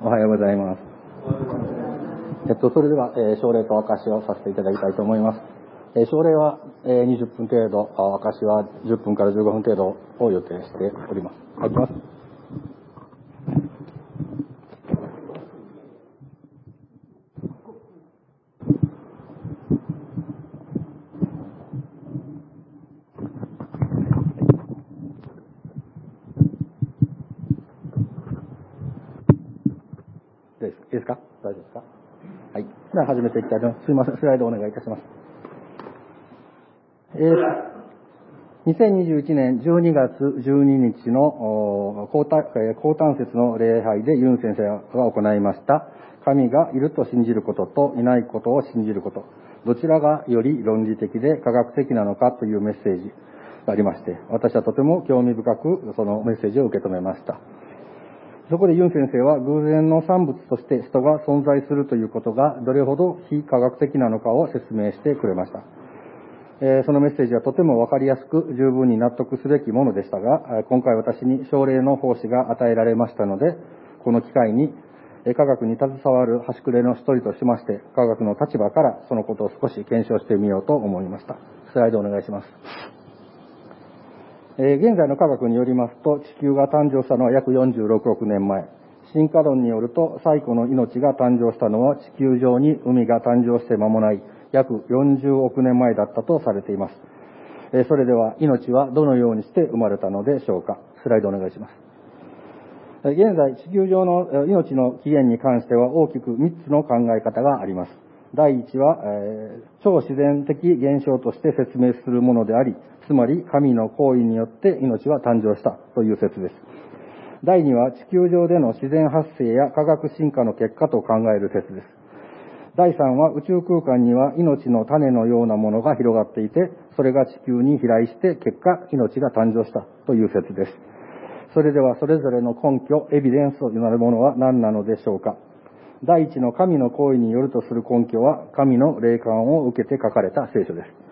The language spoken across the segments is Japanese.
おはようございます。えっと、それでは、えー、症例と証をさせていただきたいと思います。えー、症例は、えー、20分程度、証は10分から15分程度を予定しております。はい、きます。では始めていきたいと思います。すいません、スライドお願いいたします。えー、2021年12月12日の高端節の礼拝でユン先生が行いました、神がいると信じることといないことを信じること、どちらがより論理的で科学的なのかというメッセージがありまして、私はとても興味深くそのメッセージを受け止めました。そこでユン先生は偶然の産物として人が存在するということがどれほど非科学的なのかを説明してくれました。えそのメッセージはとてもわかりやすく十分に納得すべきものでしたが、今回私に奨励の奉仕が与えられましたので、この機会に科学に携わる端くれの一人としまして、科学の立場からそのことを少し検証してみようと思いました。スライドお願いします。え現在の科学によりますと、地球が誕生したのは約46億年前。進化論によると、最古の命が誕生したのは地球上に海が誕生して間もない約40億年前だったとされています。えそれでは、命はどのようにして生まれたのでしょうか。スライドお願いします。現在、地球上の命の起源に関しては大きく3つの考え方があります。第1は、えー、超自然的現象として説明するものであり、つまり神の行為によって命は誕生したという説です。第2は地球上での自然発生や科学進化の結果と考える説です。第3は宇宙空間には命の種のようなものが広がっていて、それが地球に飛来して結果命が誕生したという説です。それではそれぞれの根拠、エビデンスとなるものは何なのでしょうか第一の神の行為によるとする根拠は神の霊感を受けて書かれた聖書です。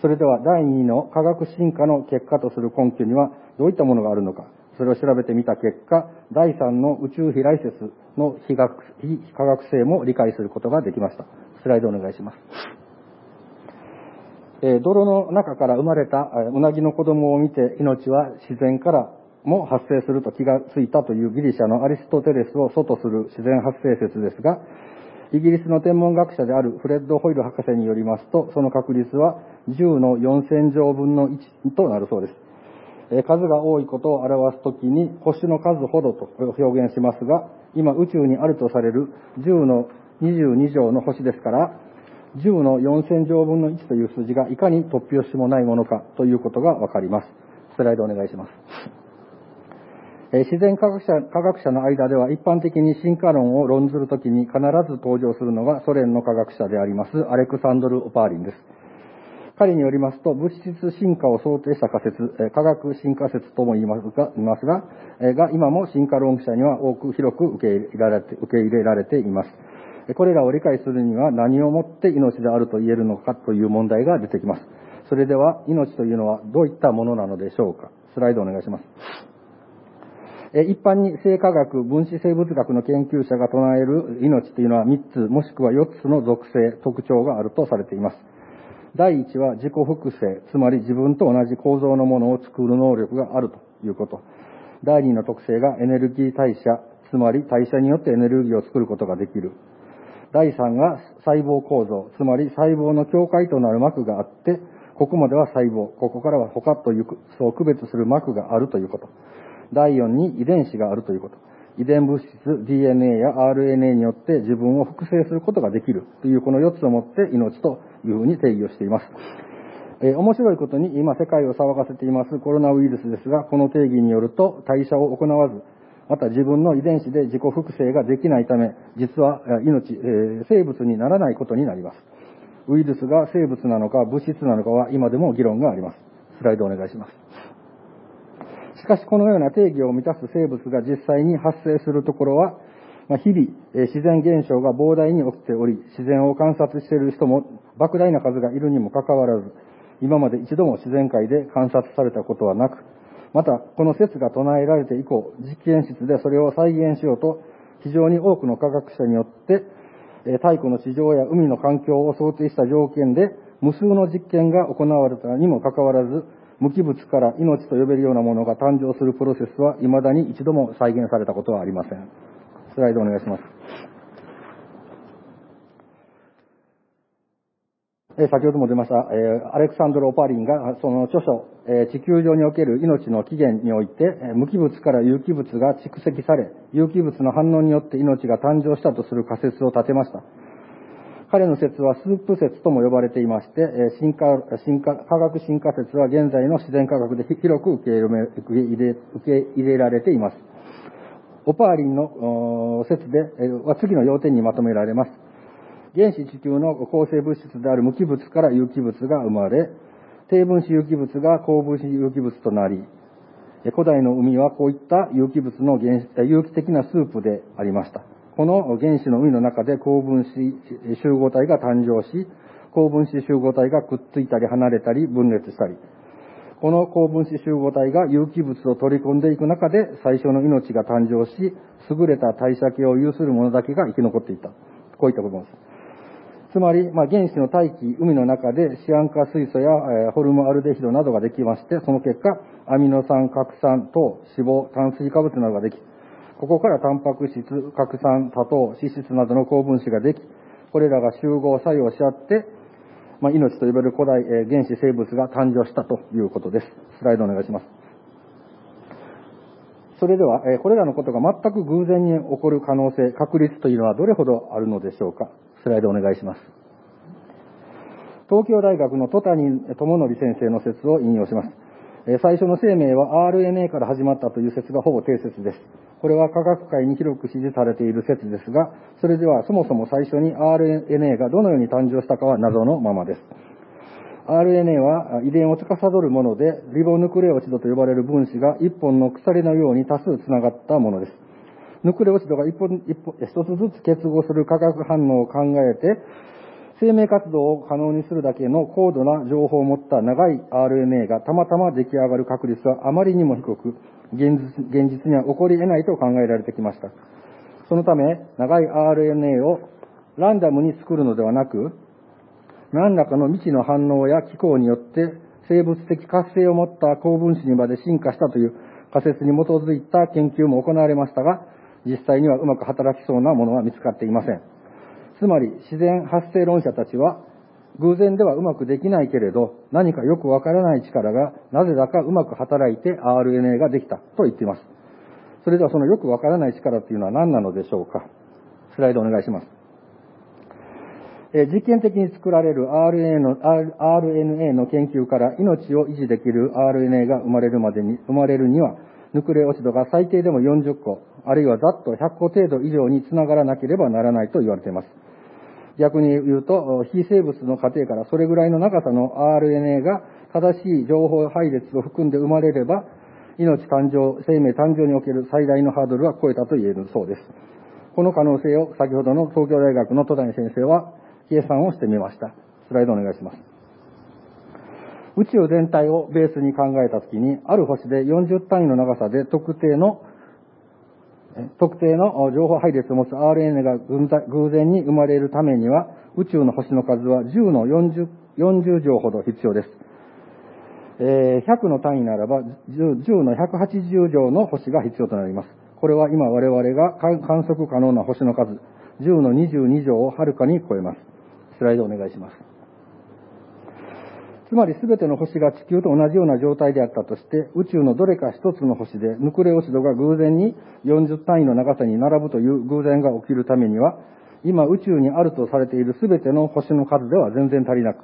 それでは第2の科学進化の結果とする根拠にはどういったものがあるのか、それを調べてみた結果、第3の宇宙飛来説の非学非科学性も理解することができました。スライドお願いします。え、泥の中から生まれたうなぎの子供を見て命は自然からも発生すると気がついたというギリシャのアリストテレスを祖とする自然発生説ですが、イギリスの天文学者であるフレッド・ホイル博士によりますと、その確率は10の4000乗分の1となるそうです。数が多いことを表すときに星の数ほどと表現しますが、今宇宙にあるとされる10の22乗の星ですから、10の4000乗分の1という数字がいかに突拍子もないものかということがわかります。スライドお願いします。自然科学者科学者の間では一般的に進化論を論ずるときに必ず登場するのがソ連の科学者でありますアレクサンドル・オパーリンです。彼によりますと、物質進化を想定した仮説、科学進化説とも言いますが、いますが、が今も進化論者には多く広く受け入れられて受け入れられています。これらを理解するには何をもって命であると言えるのかという問題が出てきます。それでは、命というのはどういったものなのでしょうか。スライドお願いします。一般に生化学、分子生物学の研究者が唱える命というのは3つ、もしくは4つの属性、特徴があるとされています。第1は自己複製、つまり自分と同じ構造のものを作る能力があるということ。第2の特性がエネルギー代謝、つまり代謝によってエネルギーを作ることができる。第3が細胞構造、つまり細胞の境界となる膜があって、ここまでは細胞、ここからは他という、そう区別する膜があるということ。第4に遺伝子があるということ。遺伝物質、DNA や RNA によって自分を複製することができるというこの4つをもって命というふうに定義をしています。えー、面白いことに今世界を騒がせていますコロナウイルスですが、この定義によると代謝を行わず、また自分の遺伝子で自己複製ができないため、実は命、えー、生物にならないことになります。ウイルスが生物なのか物質なのかは今でも議論があります。スライドお願いします。しかしこのような定義を満たす生物が実際に発生するところは、ま日々、自然現象が膨大に起きており、自然を観察している人も莫大な数がいるにもかかわらず、今まで一度も自然界で観察されたことはなく、また、この説が唱えられて以降、実験室でそれを再現しようと、非常に多くの科学者によって、太古の地上や海の環境を想定した条件で、無数の実験が行われたにもかかわらず、無機物から命と呼べるようなものが誕生するプロセスは未だに一度も再現されたことはありません。スライドお願いします。え先ほども出ました、えアレクサンドル・オパリンがその著書、え地球上における命の起源において、え無機物から有機物が蓄積され、有機物の反応によって命が誕生したとする仮説を立てました。彼の説はスープ説とも呼ばれていまして、進化、進化、科学進化説は現在の自然科学で広く受け入れ、受け入れられています。オパーリンの説では次の要点にまとめられます。原子地球の構成物質である無機物から有機物が生まれ、低分子有機物が高分子有機物となり、古代の海はこういった有機物の原有機的なスープでありました。この原子の海の中で高分子集合体が誕生し、高分子集合体がくっついたり離れたり分裂したり、この高分子集合体が有機物を取り込んでいく中で最初の命が誕生し、優れた代謝系を有するものだけが生き残っていた。こういったことです。つまり、まあ、原子の大気、海の中でシアン化水素や、え、ホルムアルデヒドなどができまして、その結果、アミノ酸、核酸、糖、脂肪、炭水化物などができ、ここからタンパク質、核酸、多糖、脂質などの高分子ができ、これらが集合作用し合って、まあ、命と呼べる古代、え、原子生物が誕生したということです。スライドお願いします。それでは、え、これらのことが全く偶然に起こる可能性、確率というのはどれほどあるのでしょうか。スライドお願いします。東京大学の戸谷智則先生の説を引用します。最初の生命は RNA から始まったという説がほぼ定説です。これは科学界に広く支持されている説ですが、それではそもそも最初に RNA がどのように誕生したかは謎のままです。RNA は遺伝を司るもので、リボヌクレオチドと呼ばれる分子が一本の鎖のように多数つながったものです。ヌクレオチドが一本一本一つずつ結合する化学反応を考えて、生命活動を可能にするだけの高度な情報を持った長い RNA がたまたま出来上がる確率はあまりにも低く、現実には起こり得ないと考えられてきました。そのため、長い RNA をランダムに作るのではなく、何らかの未知の反応や機構によって生物的活性を持った高分子にまで進化したという仮説に基づいた研究も行われましたが、実際にはうまく働きそうなものは見つかっていません。つまり、自然発生論者たちは、偶然ではうまくできないけれど、何かよくわからない力がなぜだかうまく働いて RNA ができたと言っています。それではそのよくわからない力っていうのは何なのでしょうか？スライドお願いします。え実験的に作られる RNA の RNA の研究から命を維持できる RNA が生まれるまでに、生まれるには、ヌクレオチドが最低でも40個、あるいはざっと100個程度以上につながらなければならないと言われています。逆に言うと、非生物の過程からそれぐらいの長さの RNA が正しい情報配列を含んで生まれれば、命誕生、生命誕生における最大のハードルは超えたと言えるそうです。この可能性を先ほどの東京大学の戸谷先生は計算をしてみました。スライドお願いします。宇宙全体をベースに考えたときに、ある星で40単位の長さで特定の特定の情報配列を持つ RNA が偶然に生まれるためには、宇宙の星の数は10の 40, 40乗ほど必要です。え100の単位ならば10、10の180乗の星が必要となります。これは今我々が観測可能な星の数、10の22乗をはるかに超えます。スライドお願いします。つまり全ての星が地球と同じような状態であったとして、宇宙のどれか一つの星でヌクレオシドが偶然に40単位の長さに並ぶという偶然が起きるためには、今宇宙にあるとされている全ての星の数では全然足りなく、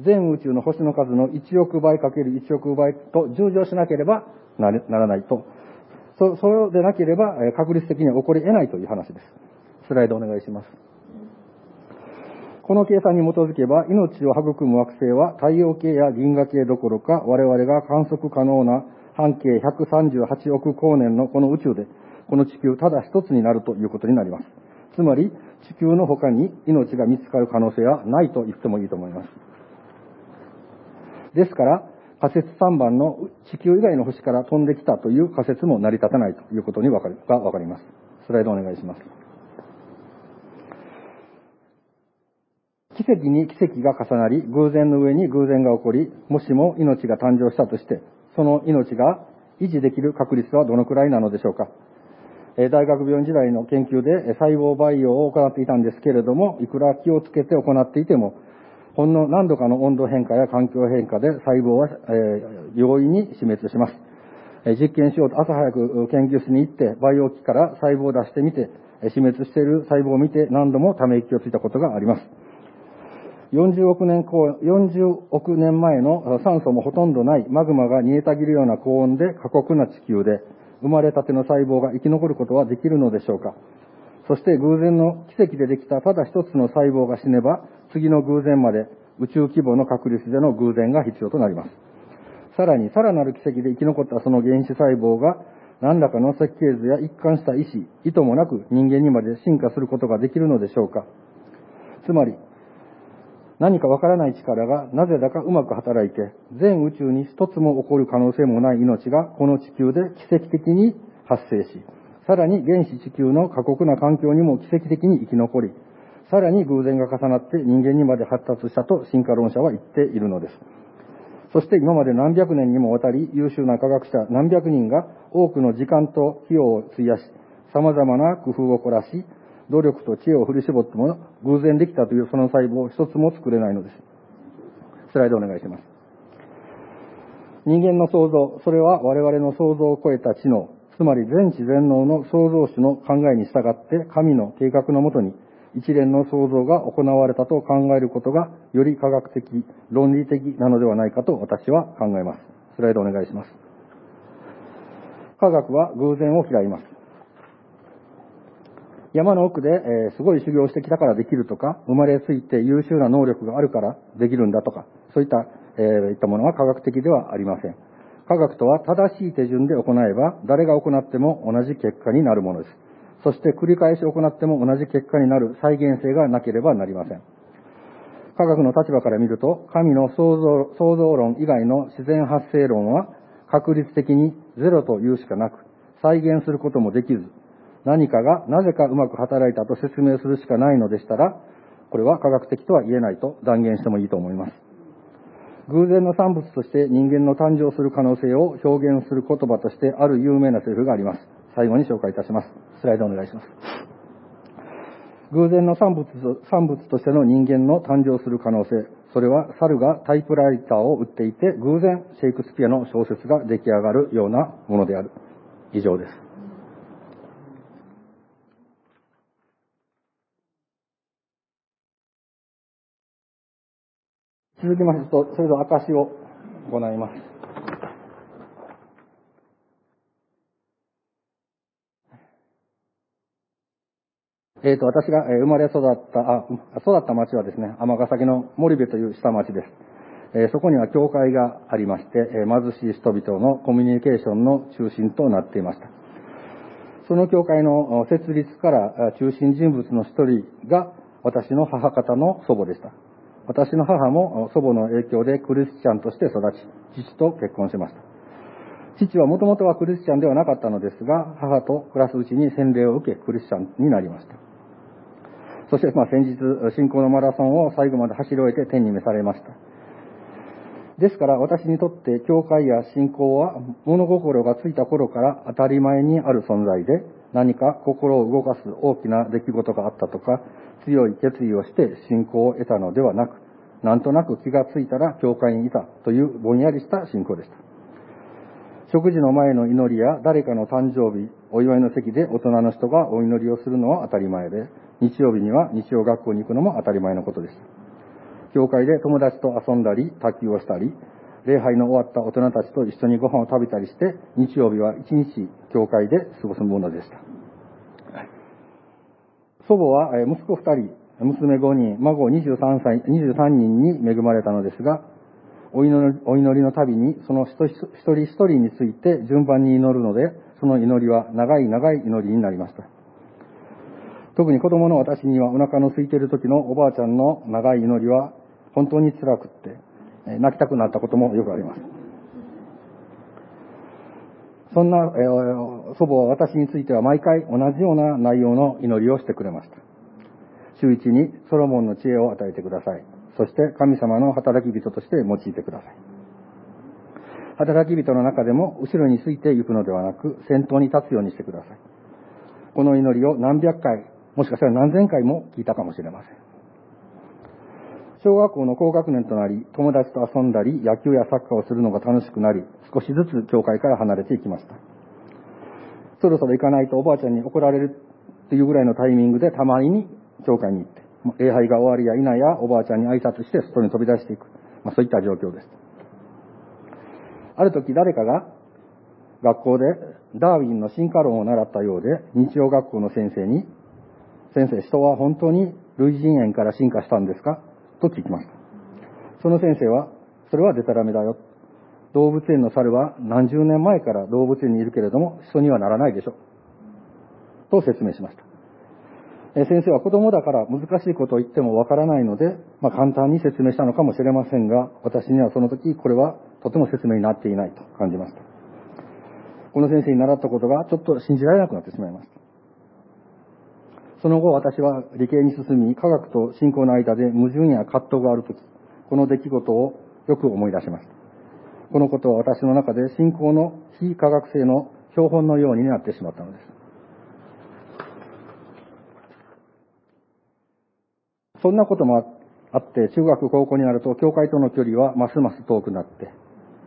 全宇宙の星の数の1億倍かける1億倍と従乗しなければならないと。そ、それでなければ確率的には起こり得ないという話です。スライドお願いします。この計算に基づけば、命を育む惑星は太陽系や銀河系どころか、我々が観測可能な半径138億光年のこの宇宙で、この地球ただ一つになるということになります。つまり、地球の他に命が見つかる可能性はないと言ってもいいと思います。ですから、仮説3番の地球以外の星から飛んできたという仮説も成り立たないということにわかりがわかります。スライドお願いします。奇跡に奇跡が重なり、偶然の上に偶然が起こり、もしも命が誕生したとして、その命が維持できる確率はどのくらいなのでしょうか。大学病院時代の研究で細胞培養を行っていたんですけれども、いくら気をつけて行っていても、ほんの何度かの温度変化や環境変化で細胞は、えー、容易に死滅します。実験しようと朝早く研究室に行って培養機から細胞を出してみて死滅している細胞を見て何度もため息をついたことがあります。40億年40億年前の酸素もほとんどないマグマが煮えたぎるような高温で過酷な地球で生まれたての細胞が生き残ることはできるのでしょうかそして偶然の奇跡でできたただ一つの細胞が死ねば次の偶然まで宇宙規模の確率での偶然が必要となります。さらに、さらなる奇跡で生き残ったその原子細胞が何らかの設計図や一貫した意志、意図もなく人間にまで進化することができるのでしょうかつまり、何かわからない力がなぜだかうまく働いて、全宇宙に一つも起こる可能性もない命がこの地球で奇跡的に発生し、さらに原始地球の過酷な環境にも奇跡的に生き残り、さらに偶然が重なって人間にまで発達したと進化論者は言っているのです。そして今まで何百年にもわたり優秀な科学者何百人が多くの時間と費用を費やし、様々な工夫を凝らし、努力と知恵を振り絞っても偶然できたというその細胞を一つも作れないのです。スライドお願いします。人間の創造、それは我々の想像を超えた知能、つまり全知全能の創造主の考えに従って神の計画のもとに一連の創造が行われたと考えることがより科学的、論理的なのではないかと私は考えます。スライドお願いします。科学は偶然を嫌います。山の奥で、えー、すごい修行してきたからできるとか、生まれついて優秀な能力があるからできるんだとか、そういった、えー、いったものは科学的ではありません。科学とは正しい手順で行えば、誰が行っても同じ結果になるものです。そして繰り返し行っても同じ結果になる再現性がなければなりません。科学の立場から見ると、神の創造創造論以外の自然発生論は確率的にゼロというしかなく、再現することもできず、何かがなぜかうまく働いたと説明するしかないのでしたら、これは科学的とは言えないと断言してもいいと思います。偶然の産物として人間の誕生する可能性を表現する言葉としてある有名なセリフがあります。最後に紹介いたします。スライドお願いします。偶然の産物産物としての人間の誕生する可能性、それは猿がタイプライターを売っていて偶然シェイクスピアの小説が出来上がるようなものである。以上です。続きましてと、それぞれ証を行います。えっ、ー、と、私が生まれ育った、あ、育った町はですね、尼崎の森部という下町です。えー、そこには教会がありまして、えー、貧しい人々のコミュニケーションの中心となっていました。その教会の設立から中心人物の一人が私の母方の祖母でした。私の母も祖母の影響でクリスチャンとして育ち、父と結婚しました。父はもともとはクリスチャンではなかったのですが、母と暮らすうちに洗礼を受け、クリスチャンになりました。そして、まあ、先日、信仰のマラソンを最後まで走り終えて天に召されました。ですから、私にとって教会や信仰は物心がついた頃から当たり前にある存在で、何か心を動かす大きな出来事があったとか、強い決意をして信仰を得たのではなく、なんとなく気がついたら教会にいたというぼんやりした信仰でした。食事の前の祈りや誰かの誕生日、お祝いの席で大人の人がお祈りをするのは当たり前で、日曜日には日曜学校に行くのも当たり前のことでした。教会で友達と遊んだり、卓球をしたり、礼拝の終わった大人たちと一緒にご飯を食べたりして、日曜日は一日教会で過ごすものでした。祖母は息子2人、娘5人、孫23歳、23人に恵まれたのですが、お祈りお祈りのたびにその一人一人について順番に祈るので、その祈りは長い長い祈りになりました。特に子供の私にはお腹の空いている時のおばあちゃんの長い祈りは本当に辛くって、泣きたくなったこともよくあります。そんな、えー、祖母は私については毎回同じような内容の祈りをしてくれました。週一にソロモンの知恵を与えてください。そして神様の働き人として用いてください。働き人の中でも後ろについて行くのではなく先頭に立つようにしてください。この祈りを何百回、もしかしたら何千回も聞いたかもしれません。小学校の高学年となり、友達と遊んだり、野球やサッカーをするのが楽しくなり、少しずつ教会から離れていきました。そろそろ行かないとおばあちゃんに怒られるっていうぐらいのタイミングでたまに教会に行って、礼拝が終わりや否やおばあちゃんに挨拶して外に飛び出していく。まあ、そういった状況です。ある時誰かが学校でダーウィンの進化論を習ったようで、日曜学校の先生に、先生、人は本当に類人猿から進化したんですか？と聞きました。その先生は、それはデタラメだよ。動物園の猿は何十年前から動物園にいるけれども、人にはならないでしょ。と説明しました。先生は子供だから難しいことを言ってもわからないので、まあ、簡単に説明したのかもしれませんが、私にはその時これはとても説明になっていないと感じました。この先生に習ったことがちょっと信じられなくなってしまいました。その後私は理系に進み、科学と信仰の間で矛盾や葛藤があるとき、この出来事をよく思い出しました。このことは私の中で信仰の非科学性の標本のようになってしまったのです。そんなこともあって、中学、高校になると、教会との距離はますます遠くなって、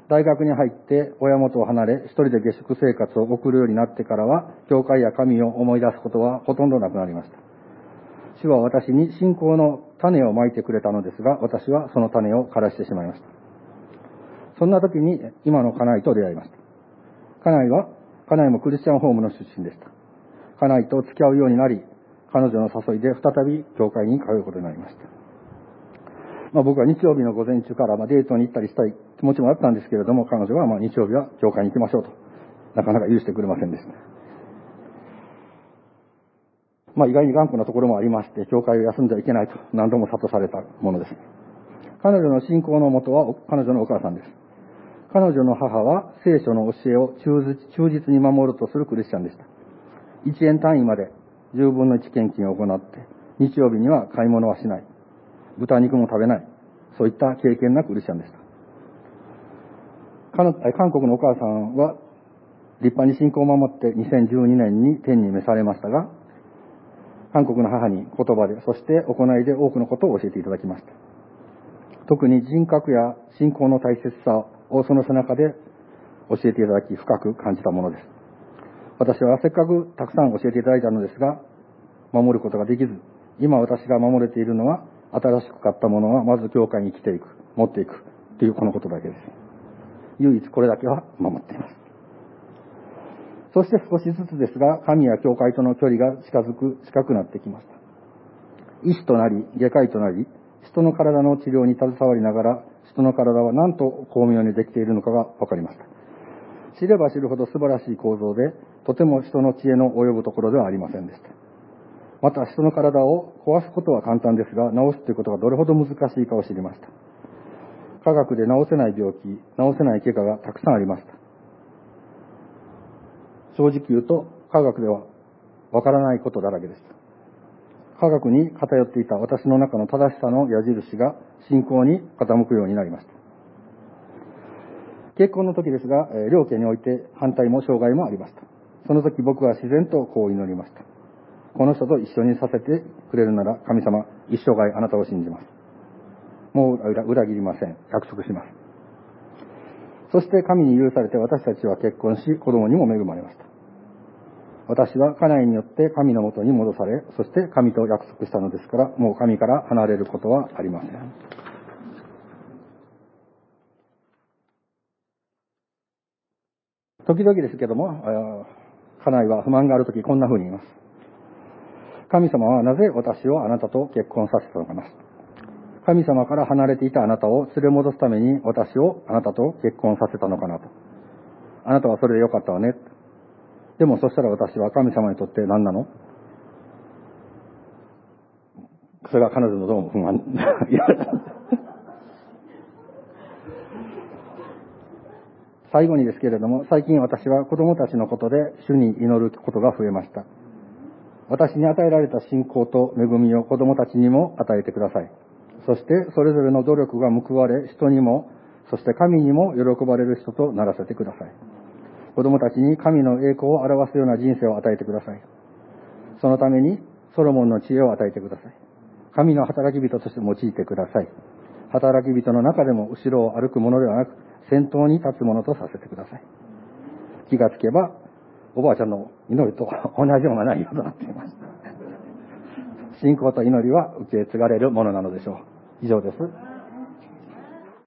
大学に入って親元を離れ、一人で下宿生活を送るようになってからは、教会や神を思い出すことはほとんどなくなりました。主は私に信仰の種をまいてくれたのですが、私はその種を枯らしてしまいました。そんな時に今の家内と出会いました。家内は、家内もクリスチャンホームの出身でした。家内と付き合うようになり、彼女の誘いで再び教会に通うことになりました。まあ、僕は日曜日の午前中からまデートに行ったりしたい気持ちもあったんですけれども、彼女はま日曜日は教会に行きましょうと、なかなか許してくれませんでした。まあ、意外に頑固なところもありまして、教会を休んじゃいけないと何度も諭されたものです。彼女の信仰のもとは彼女のお母さんです。彼女の母は聖書の教えを忠実に守るとするクリスチャンでした。1円単位まで10分の1献金を行って、日曜日には買い物はしない。豚肉も食べない。そういった経験なクリスチャンでした。韓国のお母さんは立派に信仰を守って2012年に天に召されましたが、韓国の母に言葉で、そして行いで多くのことを教えていただきました。特に人格や信仰の大切さをその背中で教えていただき深く感じたものです。私はせっかくたくさん教えていただいたのですが、守ることができず、今私が守れているのは新しく買ったものはまず教会に来ていく、持っていくというこのことだけです。唯一これだけは守っています。そして少しずつですが、神や教会との距離が近づく、近くなってきました。医師となり、外科医となり、人の体の治療に携わりながら、人の体は何と巧妙にできているのかが分かりました。知れば知るほど素晴らしい構造で、とても人の知恵の及ぶところではありませんでした。また人の体を壊すことは簡単ですが、治すということがどれほど難しいかを知りました。科学で治せない病気、治せない怪我がたくさんありました。正直言うと、科学ではわからないことだらけでした。科学に偏っていた私の中の正しさの矢印が信仰に傾くようになりました。結婚の時ですが、両家において反対も障害もありました。その時僕は自然とこう祈りました。この人と一緒にさせてくれるなら神様、一生涯あなたを信じます。もう裏切りません。約束します。そして神に許されて私たちは結婚し、子供にも恵まれました。私は家内によって神のもとに戻され、そして神と約束したのですから、もう神から離れることはありません。時々ですけども、家内は不満があるときこんな風に言います。神様はなぜ私をあなたと結婚させたのかな？神様から離れていたあなたを連れ戻すために私をあなたと結婚させたのかなと。あなたはそれでよかったわね。でもそしたら私は神様にとって何なの？それが彼女のどうも不満。最後にですけれども、最近私は子供たちのことで主に祈ることが増えました。私に与えられた信仰と恵みを子供たちにも与えてください。そして、それぞれの努力が報われ、人にも、そして神にも喜ばれる人とならせてください。子供たちに神の栄光を表すような人生を与えてください。そのために、ソロモンの知恵を与えてください。神の働き人として用いてください。働き人の中でも後ろを歩くものではなく、先頭に立つものとさせてください。気がつけば、おばあちゃんの祈りと同じような内容となっています。信仰と祈りは受け継がれるものなのでしょう。以上です。